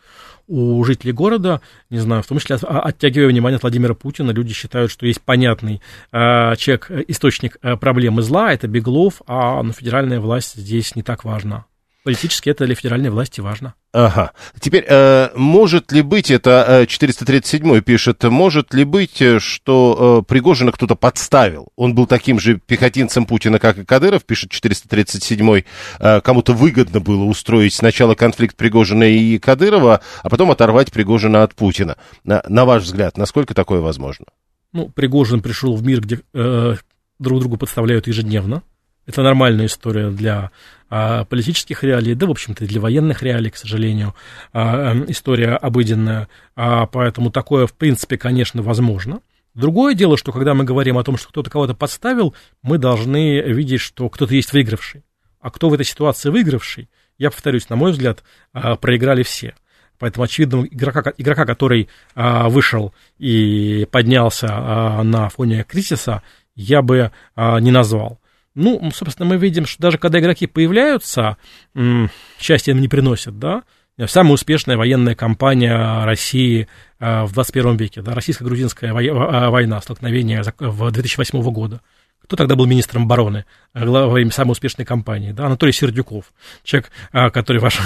у жителей города, не знаю, в том числе оттягивая внимание от Владимира Путина, люди считают, что есть понятный э, человек, э, источник проблемы зла, это Беглов, а федеральная власть здесь не так важна. Политически это для федеральной власти важно.
Ага. Теперь, э, может ли быть, это э, 437 пишет, может ли быть, э, что э, Пригожина кто-то подставил? Он был таким же пехотинцем Путина, как и Кадыров, пишет 437 э, Кому-то выгодно было устроить сначала конфликт Пригожина и Кадырова, а потом оторвать Пригожина от Путина. На, на ваш взгляд, насколько такое возможно?
Ну, Пригожин пришел в мир, где э, друг другу подставляют ежедневно. Это нормальная история для политических реалий, да, в общем-то, для военных реалий, к сожалению, а, эм, история обыденная. А, поэтому такое, в принципе, конечно, возможно. Другое дело, что когда мы говорим о том, что кто-то кого-то подставил, мы должны видеть, что кто-то есть выигравший. А кто в этой ситуации выигравший, я повторюсь, на мой взгляд, а, проиграли все. Поэтому, очевидно, игрока, игрока который а, вышел и поднялся а, на фоне кризиса, я бы а, не назвал. Ну, собственно, мы видим, что даже когда игроки появляются, счастья им не приносят, да, самая успешная военная кампания России э, в 21 веке, да, российско-грузинская война, столкновение в 2008 года. Кто тогда был министром обороны э, во время самой успешной кампании? Да, Анатолий Сердюков, человек, э, который, ваш,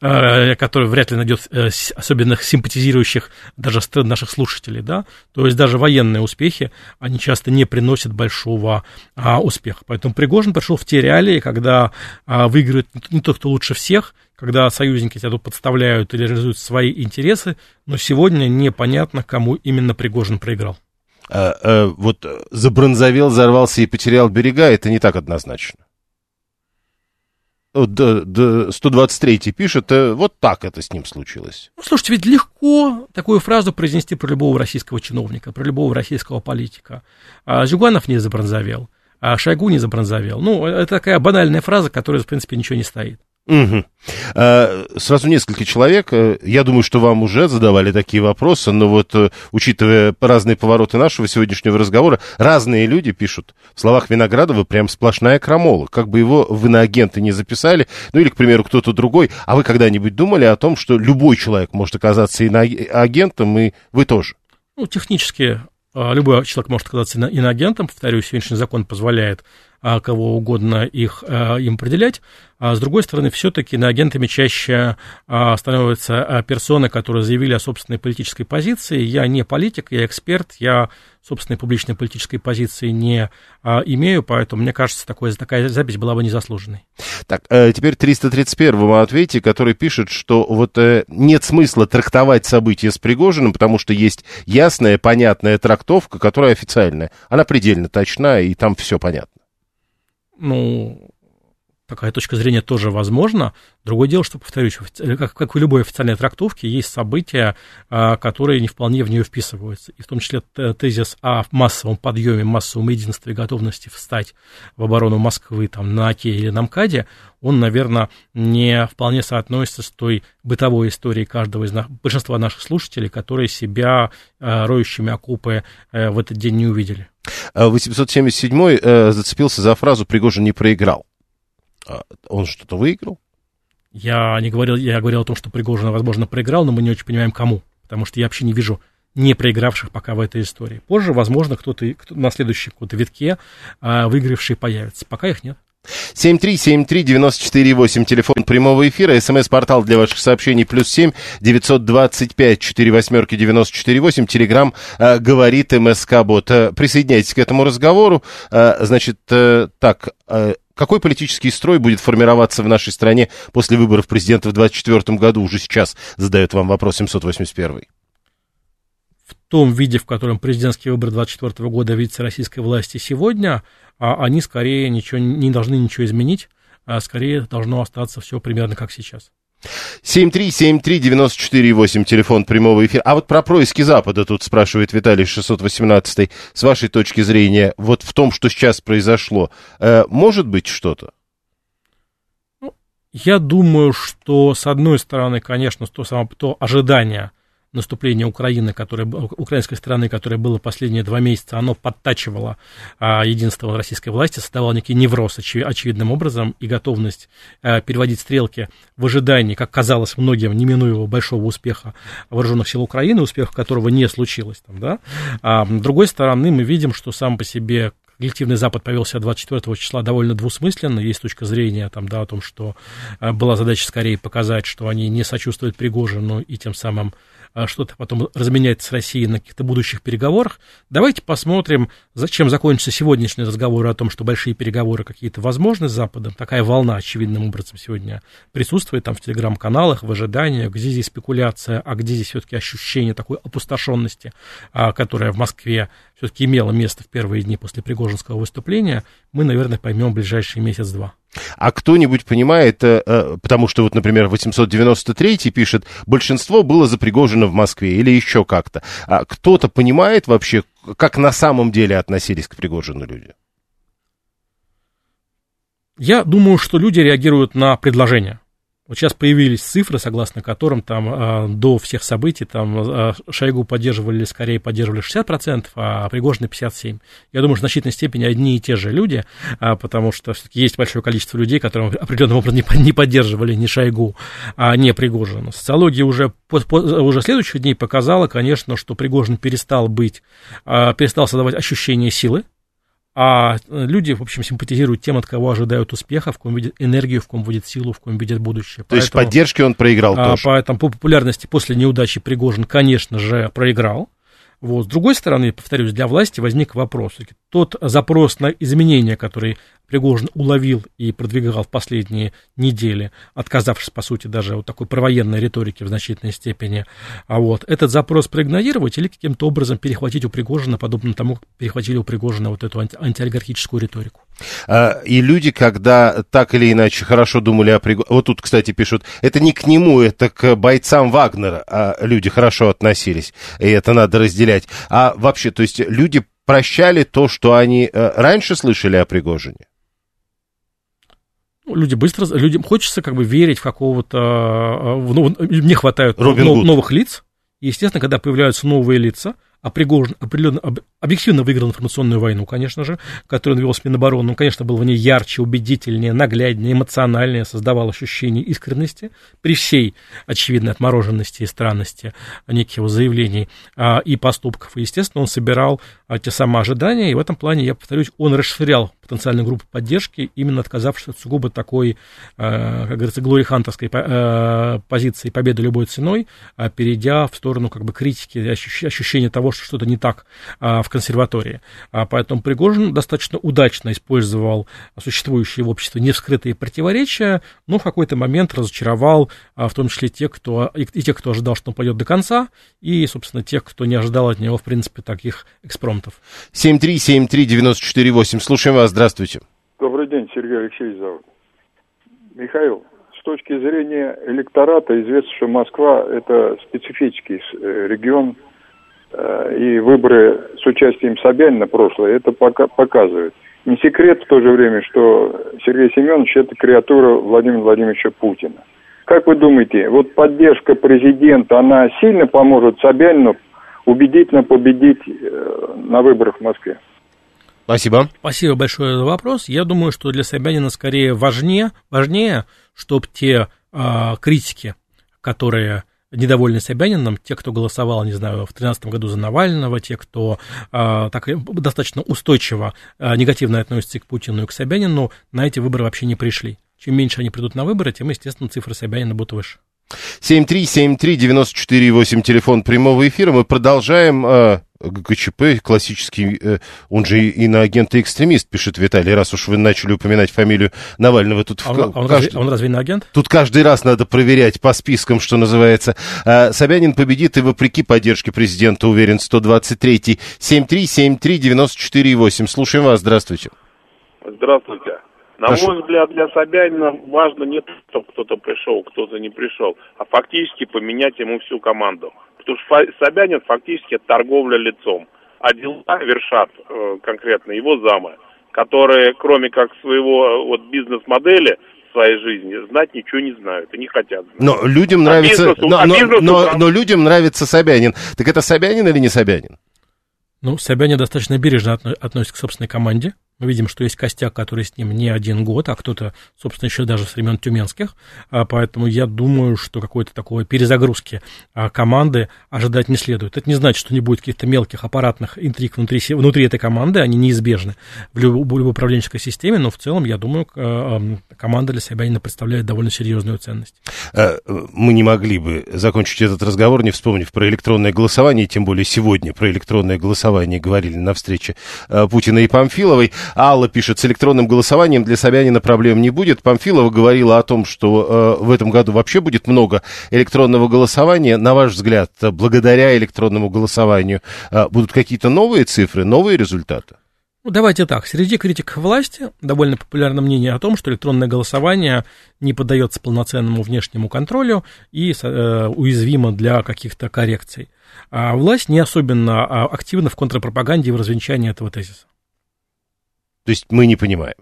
э, который вряд ли найдет особенных симпатизирующих даже наших слушателей. Да? То есть даже военные успехи, они часто не приносят большого а, успеха. Поэтому Пригожин пришел в те реалии, когда а, выигрывает не тот, кто лучше всех, когда союзники тебя тут подставляют или реализуют свои интересы, но сегодня непонятно, кому именно Пригожин проиграл.
А, а, вот забронзовел, взорвался и потерял берега, это не так однозначно. Вот, да, да, 123 пишет, э, вот так это с ним случилось.
Ну, слушайте, ведь легко такую фразу произнести про любого российского чиновника, про любого российского политика. А Зюганов не забронзовел, а Шойгу не забронзовел. Ну, это такая банальная фраза, которая, в принципе, ничего не стоит.
Угу. Сразу несколько человек. Э, я думаю, что вам уже задавали такие вопросы, но вот, э, учитывая разные повороты нашего сегодняшнего разговора, разные люди пишут. В словах Виноградова прям сплошная крамола. Как бы его в иноагенты не записали, ну или, к примеру, кто-то другой. А вы когда-нибудь думали о том, что любой человек может оказаться иноагентом, и вы тоже?
Ну, технически а, любой человек может оказаться иноагентом. Повторюсь, сегодняшний закон позволяет кого угодно их, а, им определять. А с другой стороны, все-таки иноагентами чаще становятся персоны, которые заявили о собственной политической позиции. Я не политик, я эксперт, я собственной публичной политической позиции не имею, поэтому, мне кажется, такое, такая запись была бы незаслуженной.
Так, э, теперь 331-му ответе, который пишет, что вот э, нет смысла трактовать события с Пригожиным, потому что есть ясная, понятная трактовка, которая официальная. Она предельно точна, и там все понятно
ну, такая точка зрения тоже возможна. Другое дело, что, повторюсь, как, как в любой официальной трактовке, есть события, а, которые не вполне в нее вписываются. И в том числе тезис о массовом подъеме, массовом единстве готовности встать в оборону Москвы там, на Оке или на МКАДе, он, наверное, не вполне соотносится с той бытовой историей каждого из нас, большинства наших слушателей, которые себя э, роющими окопы э, в этот день не увидели.
877 э, зацепился за фразу «Пригожин не проиграл». А он что-то выиграл?
Я не говорил, я говорил о том, что Пригожин, возможно, проиграл, но мы не очень понимаем, кому. Потому что я вообще не вижу не проигравших пока в этой истории. Позже, возможно, кто-то кто на следующем каком-то витке а, выигравший появится. Пока их нет.
7373948, телефон прямого эфира, смс-портал для ваших сообщений, плюс 7 925 4 восьмерки 948, телеграмм э, говорит МСК-бот. Э, присоединяйтесь к этому разговору. Э, значит, э, так, э, какой политический строй будет формироваться в нашей стране после выборов президента в 2024 году? Уже сейчас задает вам вопрос 781
в том виде, в котором президентские выборы 2024 года видятся российской власти сегодня, а они скорее ничего, не должны ничего изменить, а скорее должно остаться все примерно как сейчас.
7373948, телефон прямого эфира. А вот про происки Запада тут спрашивает Виталий 618. С вашей точки зрения, вот в том, что сейчас произошло, э, может быть что-то?
Ну, я думаю, что с одной стороны, конечно, то, само, то ожидание – наступление Украины, которое, украинской страны, которое было последние два месяца, оно подтачивало а, единство российской власти, создавало некий невроз очи, очевидным образом и готовность а, переводить стрелки в ожидании, как казалось многим, неминуемого большого успеха вооруженных сил Украины, успеха которого не случилось. Там, да? а, с другой стороны, мы видим, что сам по себе коллективный Запад повел себя 24 числа довольно двусмысленно. Есть точка зрения там, да, о том, что а, была задача скорее показать, что они не сочувствуют Пригожину и тем самым что-то потом разменять с Россией на каких-то будущих переговорах. Давайте посмотрим, зачем закончится сегодняшний разговор о том, что большие переговоры какие-то возможны с Западом. Такая волна, очевидным образом, сегодня присутствует там в телеграм-каналах, в ожидании, где здесь спекуляция, а где здесь все-таки ощущение такой опустошенности, а, которая в Москве все-таки имела место в первые дни после Пригожинского выступления, мы, наверное, поймем в ближайший месяц-два.
А кто-нибудь понимает, э, э, потому что вот, например, 893 пишет, большинство было запригожено в Москве или еще как-то. А кто-то понимает вообще, как на самом деле относились к Пригожину люди?
Я думаю, что люди реагируют на предложение. Вот сейчас появились цифры, согласно которым там э, до всех событий там э, Шойгу поддерживали, скорее поддерживали 60%, а Пригожина 57%. Я думаю, в значительной степени одни и те же люди, э, потому что все-таки есть большое количество людей, которые определенным образом не, не поддерживали ни Шойгу, а не Пригожина. Социология уже, по, по, уже следующих дней показала, конечно, что Пригожин перестал быть, э, перестал создавать ощущение силы, а люди, в общем, симпатизируют тем, от кого ожидают успеха, в ком видят энергию, в ком видят силу, в ком видят будущее.
То Поэтому, есть поддержки он проиграл а, тоже?
Поэтому по популярности после неудачи Пригожин, конечно же, проиграл. Вот. С другой стороны, повторюсь, для власти возник вопрос. Тот запрос на изменения, который Пригожин уловил и продвигал в последние недели, отказавшись, по сути, даже от такой провоенной риторики в значительной степени, а вот этот запрос проигнорировать или каким-то образом перехватить у Пригожина, подобно тому, как перехватили у Пригожина вот эту анти- антиолигархическую риторику.
А, и люди, когда так или иначе хорошо думали о Пригожине, вот тут, кстати, пишут, это не к нему, это к бойцам Вагнера а люди хорошо относились, и это надо разделять. А вообще, то есть люди прощали то, что они э, раньше слышали о Пригожине?
Ну, люди быстро, людям хочется как бы верить в какого-то, ну, не хватает нов, новых лиц. Естественно, когда появляются новые лица, Пригожин определенно, объективно выиграл информационную войну, конечно же, которую он вел с Минобороны. Он, конечно, был в ней ярче, убедительнее, нагляднее, эмоциональнее, создавал ощущение искренности при всей очевидной отмороженности и странности неких его заявлений а, и поступков. И, естественно, он собирал а, те самые ожидания, и в этом плане, я повторюсь, он расширял потенциальную группу поддержки, именно отказавшись от сугубо такой, а, как говорится, глорихантерской а, позиции победы любой ценой, а, перейдя в сторону как бы критики, ощущения того, что что-то не так а, в консерватории. А, поэтому Пригожин достаточно удачно использовал существующие в обществе невскрытые противоречия, но в какой-то момент разочаровал а, в том числе тех, кто, и, и тех, кто ожидал, что он пойдет до конца, и, собственно, тех, кто не ожидал от него, в принципе, таких экспромтов.
7373948. Слушаем вас. Здравствуйте.
Добрый день, Сергей Алексеевич зовут. Михаил, с точки зрения электората известно, что Москва – это специфический э, регион, и выборы с участием Собянина прошлое это пока показывают. Не секрет в то же время, что Сергей Семенович – это креатура Владимира Владимировича Путина. Как вы думаете, вот поддержка президента, она сильно поможет Собянину убедительно победить э, на выборах в Москве?
Спасибо. Спасибо большое за вопрос. Я думаю, что для Собянина скорее важнее, важнее чтобы те э, критики, которые недовольны Собянином, те, кто голосовал, не знаю, в 2013 году за Навального, те, кто э, так достаточно устойчиво э, негативно относится к Путину и к Собянину, на эти выборы вообще не пришли. Чем меньше они придут на выборы, тем, естественно, цифры Собянина будут выше.
7373948, телефон прямого эфира. Мы продолжаем. Э, ГКЧП, классический, э, он же иноагент и экстремист, пишет Виталий, раз уж вы начали упоминать фамилию Навального. Тут
а он, в, он, каждый, разве, он разве иноагент?
Тут каждый раз надо проверять по спискам, что называется. А, Собянин победит и вопреки поддержке президента, уверен, 123-й. 7373948. Слушаем вас, здравствуйте.
Здравствуйте. На Прошу. мой взгляд, для Собянина важно не то, чтобы кто-то пришел, кто-то не пришел, а фактически поменять ему всю команду. Потому что Собянин фактически торговля лицом. А дела вершат э, конкретно его замы, которые, кроме как своего э, вот бизнес-модели, своей жизни знать ничего не знают и не хотят знать.
Но людям а нравится, бизнесу, но, а но, но, но, но людям нравится Собянин. Так это Собянин или не Собянин?
Ну, Собянин достаточно бережно относится к собственной команде. Мы видим, что есть костяк, который с ним не один год, а кто-то, собственно, еще даже с времен тюменских. А, поэтому я думаю, что какой-то такой перезагрузки а, команды ожидать не следует. Это не значит, что не будет каких-то мелких аппаратных интриг внутри, внутри этой команды, они неизбежны в любой, в любой управленческой системе, но в целом, я думаю, команда для себя не представляет довольно серьезную ценность.
Э, мы не могли бы закончить этот разговор, не вспомнив про электронное голосование, тем более сегодня про электронное голосование говорили на встрече э, Путина и Памфиловой. Алла пишет, с электронным голосованием для Собянина проблем не будет. Памфилова говорила о том, что э, в этом году вообще будет много электронного голосования. На ваш взгляд, благодаря электронному голосованию э, будут какие-то новые цифры, новые результаты?
Ну, давайте так. Среди критиков власти довольно популярно мнение о том, что электронное голосование не поддается полноценному внешнему контролю и э, уязвимо для каких-то коррекций. А власть не особенно а, активна в контрпропаганде и в развенчании этого тезиса.
То есть мы не понимаем.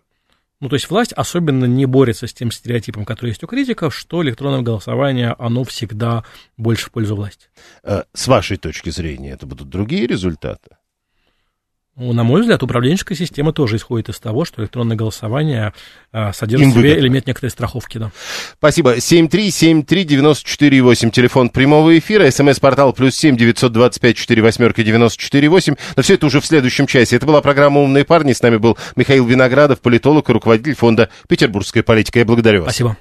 Ну, то есть власть особенно не борется с тем стереотипом, который есть у критиков, что электронное голосование, оно всегда больше в пользу власти.
Э, с вашей точки зрения, это будут другие результаты?
Ну, на мой взгляд, управленческая система тоже исходит из того, что электронное голосование а, содержит Им в себе элемент некоторой страховки. Да.
Спасибо. 7373948, телефон прямого эфира, смс-портал плюс семь девятьсот двадцать пять четыре восьмерка девяносто четыре восемь. Но все это уже в следующем часе. Это была программа «Умные парни». С нами был Михаил Виноградов, политолог и руководитель фонда «Петербургская политика». Я благодарю вас.
Спасибо.